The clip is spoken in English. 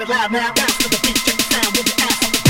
it alive now. Back to the beat, check the sound with your ass